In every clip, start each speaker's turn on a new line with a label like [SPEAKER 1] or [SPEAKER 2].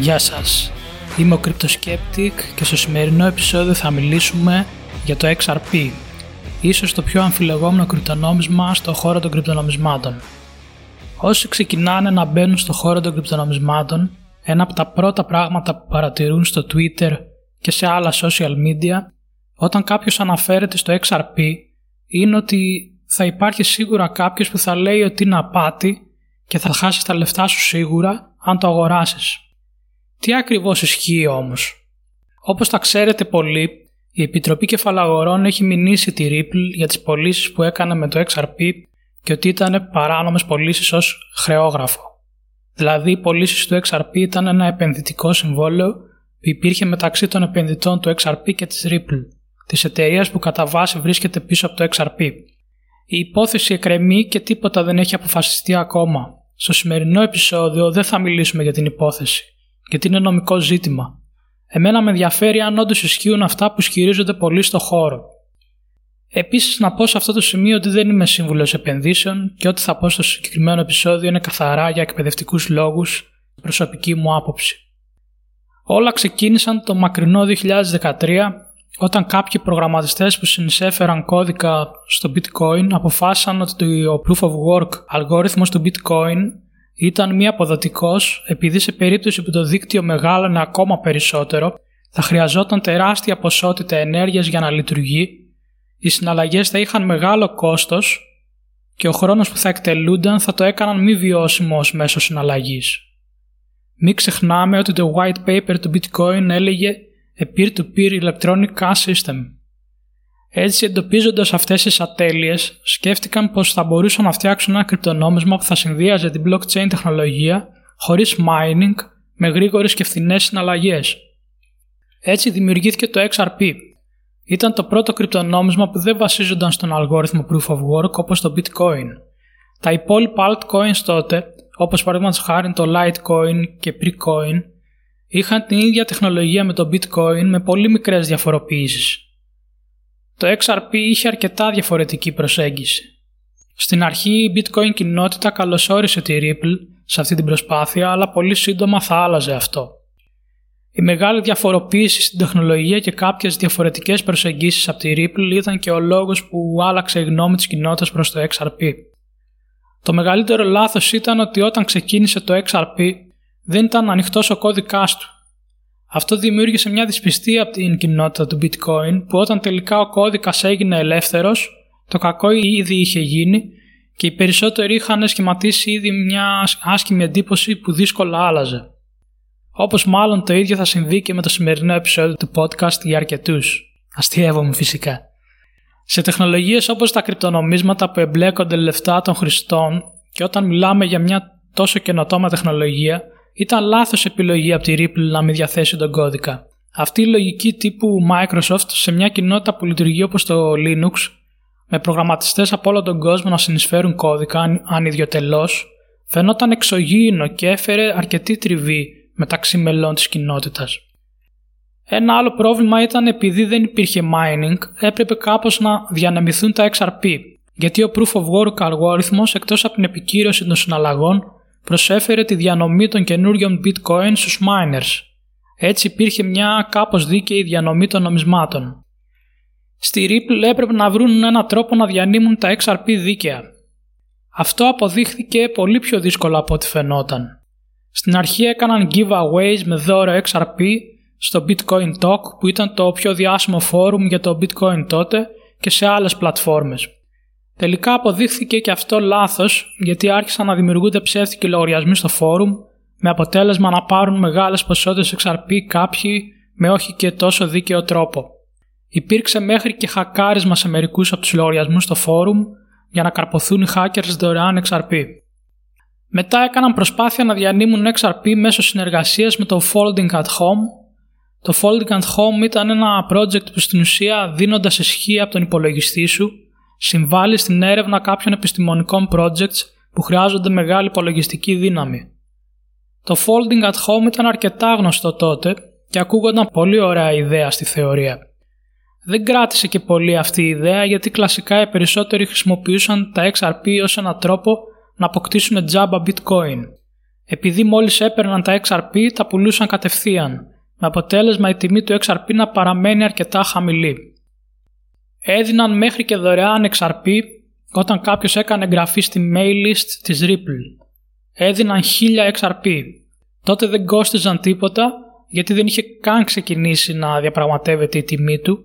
[SPEAKER 1] Γεια σας, είμαι ο Cryptoskeptic και στο σημερινό επεισόδιο θα μιλήσουμε για το XRP, ίσως το πιο αμφιλεγόμενο κρυπτονόμισμα στο χώρο των κρυπτονομισμάτων. Όσοι ξεκινάνε να μπαίνουν στο χώρο των κρυπτονομισμάτων, ένα από τα πρώτα πράγματα που παρατηρούν στο Twitter και σε άλλα social media, όταν κάποιος αναφέρεται στο XRP, είναι ότι θα υπάρχει σίγουρα κάποιος που θα λέει ότι είναι απάτη και θα χάσεις τα λεφτά σου σίγουρα αν το αγοράσεις. Τι ακριβώς ισχύει όμως; Όπως τα ξέρετε πολύ, η Επιτροπή Κεφαλαγορών έχει μηνύσει τη Ripple για τις πωλήσεις που έκανε με το XRP και ότι ήταν παράνομες πωλήσεις ως χρεόγραφο. Δηλαδή οι πωλήσεις του XRP ήταν ένα επενδυτικό συμβόλαιο που υπήρχε μεταξύ των επενδυτών του XRP και της Ripple, της εταιρείας που κατά βάση βρίσκεται πίσω από το XRP. Η υπόθεση εκκρεμεί και τίποτα δεν έχει αποφασιστεί ακόμα. Στο σημερινό επεισόδιο δεν θα μιλήσουμε για την υπόθεση, γιατί είναι νομικό ζήτημα. Εμένα με ενδιαφέρει αν όντως ισχύουν αυτά που ισχυρίζονται πολλοί στο χώρο. Επίσης, να πω σε αυτό το σημείο ότι δεν είμαι σύμβουλος επενδύσεων και ό,τι θα πω στο συγκεκριμένο επεισόδιο είναι καθαρά για εκπαιδευτικούς λόγους, προσωπική μου άποψη. Όλα ξεκίνησαν το μακρινό 2013 όταν κάποιοι προγραμματιστές που συνεισέφεραν κώδικα στο bitcoin αποφάσισαν ότι ο proof of work αλγόριθμος του bitcoin ήταν μη αποδοτικός επειδή σε περίπτωση που το δίκτυο μεγάλωνε ακόμα περισσότερο θα χρειαζόταν τεράστια ποσότητα ενέργειας για να λειτουργεί, οι συναλλαγές θα είχαν μεγάλο κόστος και ο χρόνος που θα εκτελούνταν θα το έκαναν μη βιώσιμος ως μέσο συναλλαγής. Μην ξεχνάμε ότι το white paper του bitcoin έλεγε a peer-to-peer electronic cash system. Έτσι, εντοπίζοντας αυτές τις ατέλειες, σκέφτηκαν πως θα μπορούσαν να φτιάξουν ένα κρυπτονόμισμα που θα συνδύαζε την blockchain τεχνολογία χωρίς mining με γρήγορες και φθηνές συναλλαγές. Έτσι δημιουργήθηκε το XRP. Ήταν το πρώτο κρυπτονόμισμα που δεν βασίζονταν στον αλγόριθμο proof of work όπως το bitcoin. Τα υπόλοιπα altcoins τότε, όπως παραδείγματος χάρη το Litecoin και Precoin, είχαν την ίδια τεχνολογία με το bitcoin με πολύ μικρές διαφοροποιήσεις. Το XRP είχε αρκετά διαφορετική προσέγγιση. Στην αρχή η bitcoin κοινότητα καλωσόρισε τη Ripple σε αυτή την προσπάθεια αλλά πολύ σύντομα θα άλλαζε αυτό. Η μεγάλη διαφοροποίηση στην τεχνολογία και κάποιες διαφορετικές προσεγγίσεις από τη Ripple ήταν και ο λόγος που άλλαξε η γνώμη της κοινότητας προς το XRP. Το μεγαλύτερο λάθος ήταν ότι όταν ξεκίνησε το XRP δεν ήταν ανοιχτός ο κώδικάς του. Αυτό δημιούργησε μια δυσπιστία από την κοινότητα του bitcoin που όταν τελικά ο κώδικας έγινε ελεύθερος, το κακό ήδη είχε γίνει και οι περισσότεροι είχαν σχηματίσει ήδη μια άσχημη εντύπωση που δύσκολα άλλαζε. Όπως μάλλον το ίδιο θα συμβεί και με το σημερινό επεισόδιο του podcast για αρκετούς. Αστείευομαι φυσικά. Σε τεχνολογίες όπως τα κρυπτονομίσματα που εμπλέκονται λεφτά των χρηστών και όταν μιλάμε για μια τόσο καινοτόμα τεχνολογία, ήταν λάθος επιλογή από τη Ripple να μην διαθέσει τον κώδικα. Αυτή η λογική τύπου Microsoft σε μια κοινότητα που λειτουργεί όπως το Linux, με προγραμματιστές από όλο τον κόσμο να συνεισφέρουν κώδικα ανιδιοτελώς, φαινόταν εξωγήινο και έφερε αρκετή τριβή μεταξύ μελών της κοινότητας. Ένα άλλο πρόβλημα ήταν επειδή δεν υπήρχε mining, έπρεπε κάπως να διανεμηθούν τα XRP, γιατί ο Proof of Work αλγόριθμος εκτός από την επικύρωση των συναλλαγών προσέφερε τη διανομή των καινούριων bitcoin στους miners. Έτσι υπήρχε μια κάπως δίκαιη διανομή των νομισμάτων. Στη Ripple έπρεπε να βρουν έναν τρόπο να διανύμουν τα XRP δίκαια. Αυτό αποδείχθηκε πολύ πιο δύσκολο από ό,τι φαινόταν. Στην αρχή έκαναν giveaways με δώρο XRP στο Bitcoin Talk που ήταν το πιο διάσημο φόρουμ για το Bitcoin τότε και σε άλλες πλατφόρμες. Τελικά αποδείχθηκε και αυτό λάθος γιατί άρχισαν να δημιουργούνται ψεύτικοι λογαριασμοί στο φόρουμ με αποτέλεσμα να πάρουν μεγάλες ποσότητες XRP κάποιοι με όχι και τόσο δίκαιο τρόπο. Υπήρξε μέχρι και χακάρισμα σε μερικούς από τους λογαριασμούς στο φόρουμ για να καρποθούν οι hackers δωρεάν XRP. Μετά έκαναν προσπάθεια να διανύμουν XRP μέσω συνεργασίας με το Folding at Home. Το Folding at Home ήταν ένα project που στην ουσία δίνοντας ισχύ από τον υπολογιστή σου συμβάλλει στην έρευνα κάποιων επιστημονικών projects που χρειάζονται μεγάλη υπολογιστική δύναμη. Το folding at home ήταν αρκετά γνωστό τότε και ακούγονταν πολύ ωραία ιδέα στη θεωρία. Δεν κράτησε και πολύ αυτή η ιδέα γιατί κλασικά οι περισσότεροι χρησιμοποιούσαν τα XRP ως έναν τρόπο να αποκτήσουν τζάμπα bitcoin. επειδή μόλις έπαιρναν τα XRP τα πουλούσαν κατευθείαν, με αποτέλεσμα η τιμή του XRP να παραμένει αρκετά χαμηλή. Έδιναν μέχρι και δωρεάν XRP όταν κάποιος έκανε εγγραφή στη mail list της Ripple. Έδιναν 1000 XRP. Τότε δεν κόστιζαν τίποτα γιατί δεν είχε καν ξεκινήσει να διαπραγματεύεται η τιμή του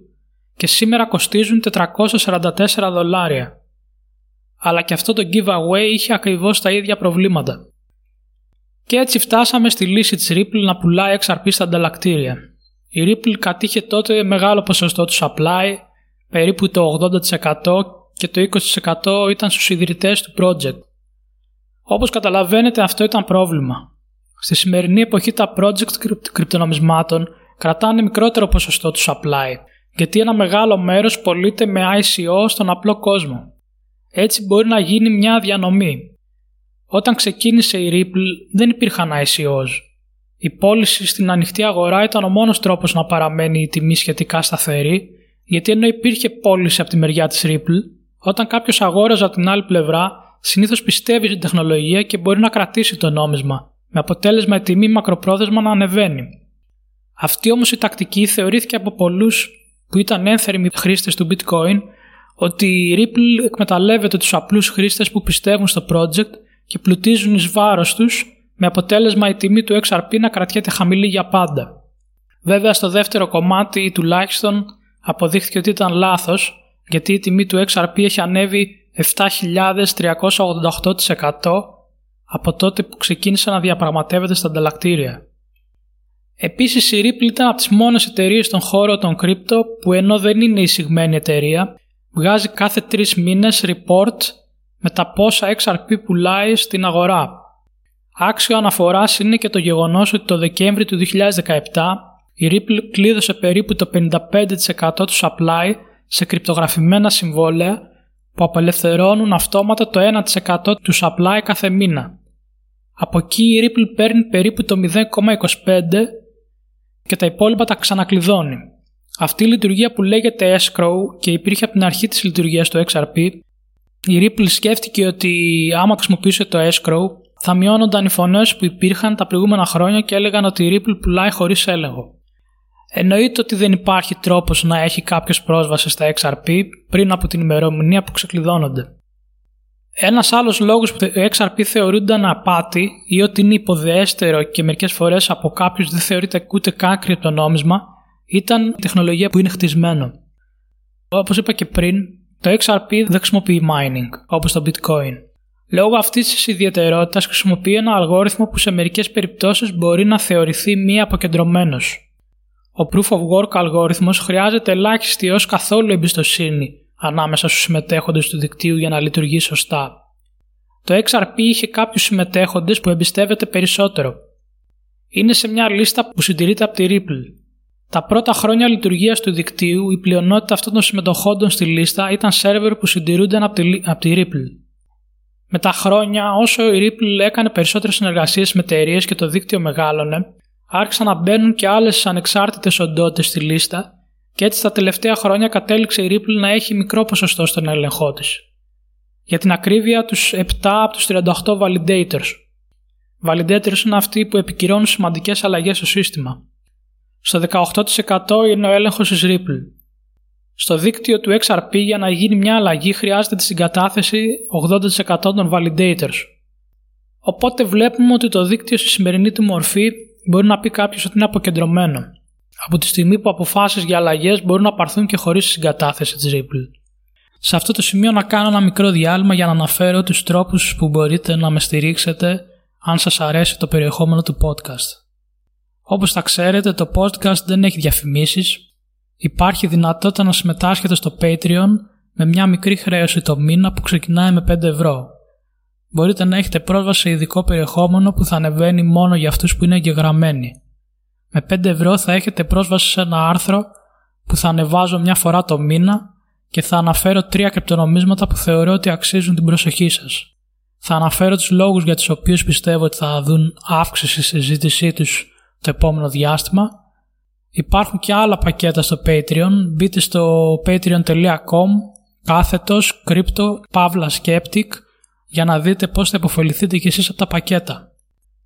[SPEAKER 1] και σήμερα κοστίζουν 444 δολάρια. Αλλά και αυτό το giveaway είχε ακριβώς τα ίδια προβλήματα. Και έτσι φτάσαμε στη λύση της Ripple να πουλάει XRP στα ανταλλακτήρια. Η Ripple κατήχε τότε μεγάλο ποσοστό τους supply, περίπου το 80% και το 20% ήταν στους ιδρυτές του project. Όπως καταλαβαίνετε αυτό ήταν πρόβλημα. Στη σημερινή εποχή τα project κρυπτονομισμάτων κρατάνε μικρότερο ποσοστό τους supply, γιατί ένα μεγάλο μέρος πωλείται με ICO στον απλό κόσμο. Έτσι μπορεί να γίνει μια διανομή. Όταν ξεκίνησε η Ripple δεν υπήρχαν ICOs. Η πώληση στην ανοιχτή αγορά ήταν ο μόνος τρόπος να παραμένει η τιμή σχετικά σταθερή, γιατί ενώ υπήρχε πώληση από τη μεριά της Ripple, όταν κάποιος αγόραζε από την άλλη πλευρά, συνήθως πιστεύει στην τεχνολογία και μπορεί να κρατήσει το νόμισμα, με αποτέλεσμα η τιμή μακροπρόθεσμα να ανεβαίνει. Αυτή όμως η τακτική θεωρήθηκε από πολλούς που ήταν ένθερμοι χρήστες του bitcoin ότι η Ripple εκμεταλλεύεται τους απλούς χρήστες που πιστεύουν στο project και πλουτίζουν εις βάρος τους, με αποτέλεσμα η τιμή του XRP να κρατιέται χαμηλή για πάντα. Βέβαια στο δεύτερο κομμάτι ή τουλάχιστον αποδείχθηκε ότι ήταν λάθος γιατί η τιμή του XRP έχει ανέβει 7.388% από τότε που ξεκίνησε να διαπραγματεύεται στα ανταλλακτήρια. Επίσης η Ripple ήταν από τις μόνες εταιρείες στον χώρο των κρύπτο που ενώ δεν είναι εισηγμένη εταιρεία, βγάζει κάθε τρεις μήνες report με τα πόσα XRP πουλάει στην αγορά. Άξιο αναφοράς είναι και το γεγονός ότι το Δεκέμβρη του 2017 η Ripple κλείδωσε περίπου το 55% του supply σε κρυπτογραφημένα συμβόλαια που απελευθερώνουν αυτόματα το 1% του supply κάθε μήνα. Από εκεί η Ripple παίρνει περίπου το 0,25% και τα υπόλοιπα τα ξανακλειδώνει. Αυτή η λειτουργία που λέγεται escrow και υπήρχε από την αρχή της λειτουργίας του XRP, η Ripple σκέφτηκε ότι άμα χρησιμοποιούσε το escrow θα μειώνονταν οι φωνές που υπήρχαν τα προηγούμενα χρόνια και έλεγαν ότι η Ripple πουλάει χωρίς έλεγχο. Εννοείται ότι δεν υπάρχει τρόπος να έχει κάποιος πρόσβαση στα XRP πριν από την ημερομηνία που ξεκλειδώνονται. Ένας άλλος λόγος που το XRP θεωρούνταν απάτη ή ότι είναι υποδεέστερο και μερικές φορές από κάποιους δεν θεωρείται ούτε καν κρυπτονόμισμα ήταν η τεχνολογία που είναι χτισμένο. Όπως είπα και πριν, το XRP δεν χρησιμοποιεί mining όπως το bitcoin. Λόγω αυτής της ιδιαιτερότητας χρησιμοποιεί ένα αλγόριθμο που σε μερικές περιπτώσεις μπορεί να θεωρηθεί μη αποκεντρωμένος. Ο Proof of Work αλγόριθμος χρειάζεται ελάχιστη έως καθόλου εμπιστοσύνη ανάμεσα στους συμμετέχοντες του δικτύου για να λειτουργεί σωστά. Το XRP είχε κάποιους συμμετέχοντες που εμπιστεύεται περισσότερο. Είναι σε μια λίστα που συντηρείται από τη Ripple. Τα πρώτα χρόνια λειτουργίας του δικτύου η πλειονότητα αυτών των συμμετοχόντων στη λίστα ήταν σερβερ που συντηρούνταν από τη, από τη Ripple. Με τα χρόνια, όσο η Ripple έκανε περισσότερες συνεργασίες με εταιρείες και το δίκτυο μεγάλωνε, άρχισαν να μπαίνουν και άλλες ανεξάρτητες οντότητες στη λίστα και έτσι τα τελευταία χρόνια κατέληξε η Ripple να έχει μικρό ποσοστό στον έλεγχό της. Για την ακρίβεια, τους 7 από τους 38 validators. Validators είναι αυτοί που επικυρώνουν σημαντικές αλλαγές στο σύστημα. Στο 18% είναι ο έλεγχος της Ripple. Στο δίκτυο του XRP για να γίνει μια αλλαγή χρειάζεται τη συγκατάθεση 80% των validators. Οπότε βλέπουμε ότι το δίκτυο στη σημερινή του μορφή μπορεί να πει κάποιος ότι είναι αποκεντρωμένο. Από τη στιγμή που αποφάσεις για αλλαγές μπορούν να πάρθουν και χωρίς συγκατάθεση της Ripple. Σε αυτό το σημείο να κάνω ένα μικρό διάλειμμα για να αναφέρω τους τρόπους που μπορείτε να με στηρίξετε αν σας αρέσει το περιεχόμενο του podcast. Όπως θα ξέρετε το podcast δεν έχει διαφημίσεις, υπάρχει δυνατότητα να συμμετάσχετε στο Patreon με μια μικρή χρέωση το μήνα που ξεκινάει με 5 ευρώ μπορείτε να έχετε πρόσβαση σε ειδικό περιεχόμενο που θα ανεβαίνει μόνο για αυτούς που είναι εγγεγραμμένοι. Με 5 ευρώ θα έχετε πρόσβαση σε ένα άρθρο που θα ανεβάζω μια φορά το μήνα και θα αναφέρω τρία κρυπτονομίσματα που θεωρώ ότι αξίζουν την προσοχή σας. Θα αναφέρω τους λόγους για τους οποίους πιστεύω ότι θα δουν αύξηση στη συζήτησή τους το επόμενο διάστημα. Υπάρχουν και άλλα πακέτα στο Patreon. Μπείτε στο patreon.com κάθετος crypto pavla skeptic για να δείτε πώς θα υποφεληθείτε κι εσείς από τα πακέτα.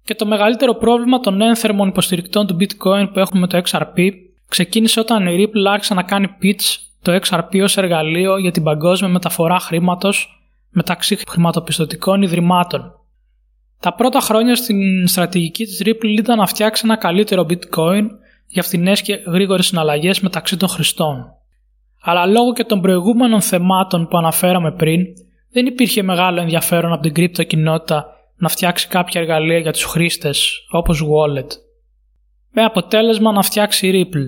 [SPEAKER 1] Και το μεγαλύτερο πρόβλημα των ένθερμων υποστηρικτών του bitcoin που έχουμε με το XRP ξεκίνησε όταν η Ripple άρχισε να κάνει pitch το XRP ως εργαλείο για την παγκόσμια μεταφορά χρήματος μεταξύ χρηματοπιστωτικών ιδρυμάτων. Τα πρώτα χρόνια στην στρατηγική της Ripple ήταν να φτιάξει ένα καλύτερο bitcoin για φθηνές και γρήγορες συναλλαγές μεταξύ των χρηστών. Αλλά λόγω και των προηγούμενων θεμάτων που αναφέραμε πριν, δεν υπήρχε μεγάλο ενδιαφέρον από την κρύπτο κοινότητα να φτιάξει κάποια εργαλεία για τους χρήστες, όπως Wallet. Με αποτέλεσμα να φτιάξει η Ripple.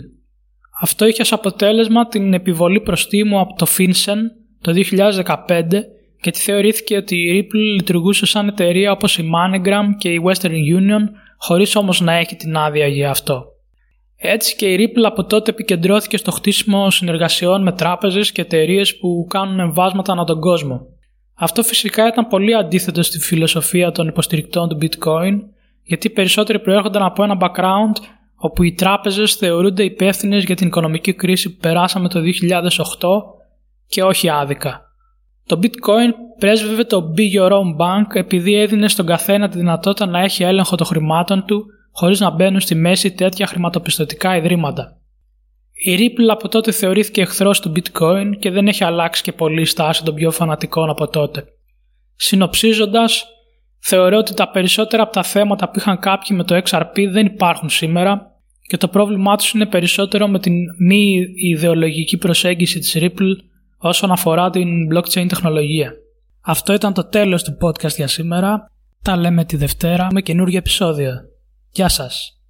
[SPEAKER 1] Αυτό είχε ως αποτέλεσμα την επιβολή προστίμου από το FinCEN το 2015 γιατί θεωρήθηκε ότι η Ripple λειτουργούσε σαν εταιρεία όπως η MoneyGram και η Western Union χωρίς όμως να έχει την άδεια για αυτό. Έτσι και η Ripple από τότε επικεντρώθηκε στο χτίσιμο συνεργασιών με τράπεζες και εταιρείες που κάνουν εμβάσματα ανά τον κόσμο. Αυτό φυσικά ήταν πολύ αντίθετο στη φιλοσοφία των υποστηρικτών του bitcoin γιατί περισσότεροι προέρχονταν από ένα background όπου οι τράπεζες θεωρούνται υπεύθυνες για την οικονομική κρίση που περάσαμε το 2008 και όχι άδικα. Το bitcoin πρέσβευε το Be Your Own Bank επειδή έδινε στον καθένα τη δυνατότητα να έχει έλεγχο των χρημάτων του χωρίς να μπαίνουν στη μέση τέτοια χρηματοπιστωτικά ιδρύματα. Η Ripple από τότε θεωρήθηκε εχθρός του bitcoin και δεν έχει αλλάξει και πολύ στάση των πιο φανατικών από τότε. Συνοψίζοντας, θεωρώ ότι τα περισσότερα από τα θέματα που είχαν κάποιοι με το XRP δεν υπάρχουν σήμερα και το πρόβλημά τους είναι περισσότερο με την μη ιδεολογική προσέγγιση της Ripple όσον αφορά την blockchain τεχνολογία. Αυτό ήταν το τέλος του podcast για σήμερα. Τα λέμε τη Δευτέρα με καινούργιο επεισόδιο. Γεια σας!